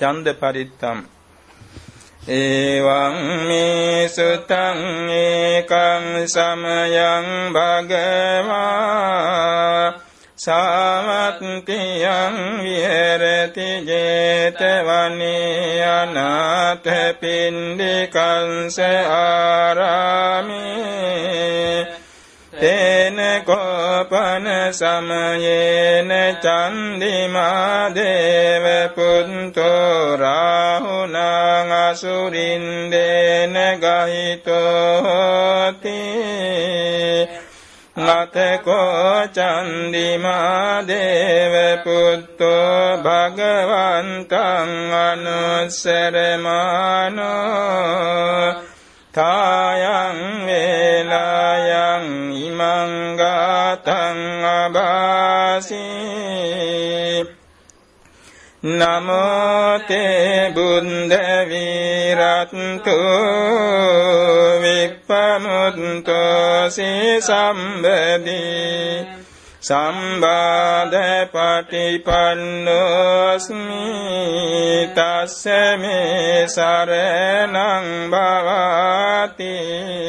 ඡන්ද පරිත්තම් එවං මේ සුතං ඒකං සමයං භගවා. සාවත්තියං විහෙරති 제තවනේ අනාථ පින්ඩිකංස ආරාමේ. තේන කෝපන සමයේන චන්දිමා දේව පුන්තෝ රාහුනං අසුරින්දේන ගහිතෝති. නතකෝ චන්දිමා දේව පුත්තෝ භගවන්තං අනුස්සරමානෝ. තායං වේලායන් ගාතං අබාසී නමෝ තේ බුද්ධ විරත්තු විප්පමුත්තෝ සම්බදී සම්බාධ පටිපන්නෝස්මි තස්ස මේ සරණං භවති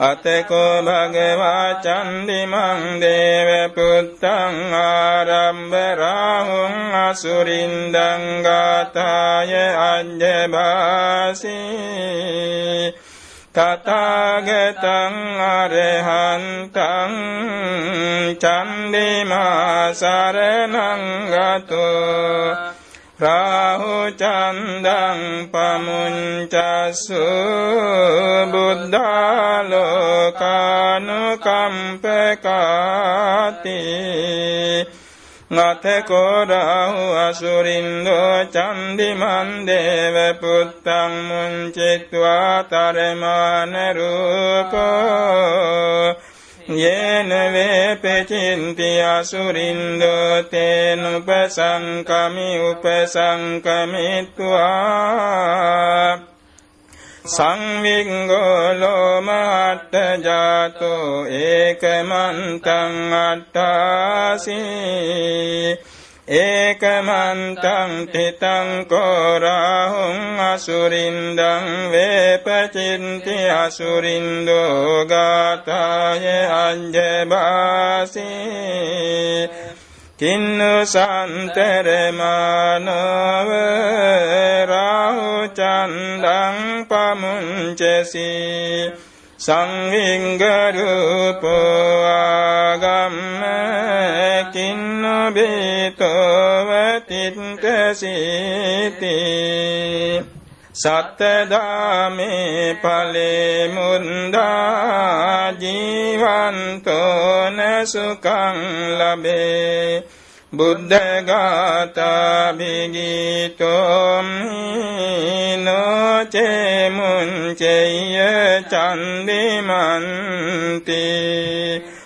අතකෝ භගවා චන්දිමං දේව පුත්තං ආරම්භ රාහුං අසුරින්දං ගාතාය අජ්ජබාසී තථාගතං අරහන්තං චන්දිමා සරණං ගතෝ රාහු චන්දං පමුංචසු බුද්ධාලෝකානුකම්පකාති නතකෝරාහු අසුරින්දෝ චන්දිමන් දේව පුත්තං මුංචිත්වා තරමාන රූපෝ යේන වේපචින්ති අසුරින්දෝ තේනුපසංකමි උපසංකමිත්වා සංවිංගෝ ලෝමහට්ට ජාතෝ ඒකමන්තං අට්ඨාසී ඒකමන්තං තිතං කෝරාහුං අසුරින්දං වේපචින්ති අසුරින්දෝ ගාතාය අංජබාසී. කින්නු සන්තරමානව රාහු චන්දං පමුංචසි. සංවිංගරූපෝ ආගම්ම තිත්තසීති සත්තදාමේ ඵලේ මුන්දා ජීවන්තෝන සුඛං ලබේ බුද්ධගාතා භිගීතෝ නොචේ මුංචේය චන්දිමන්තේ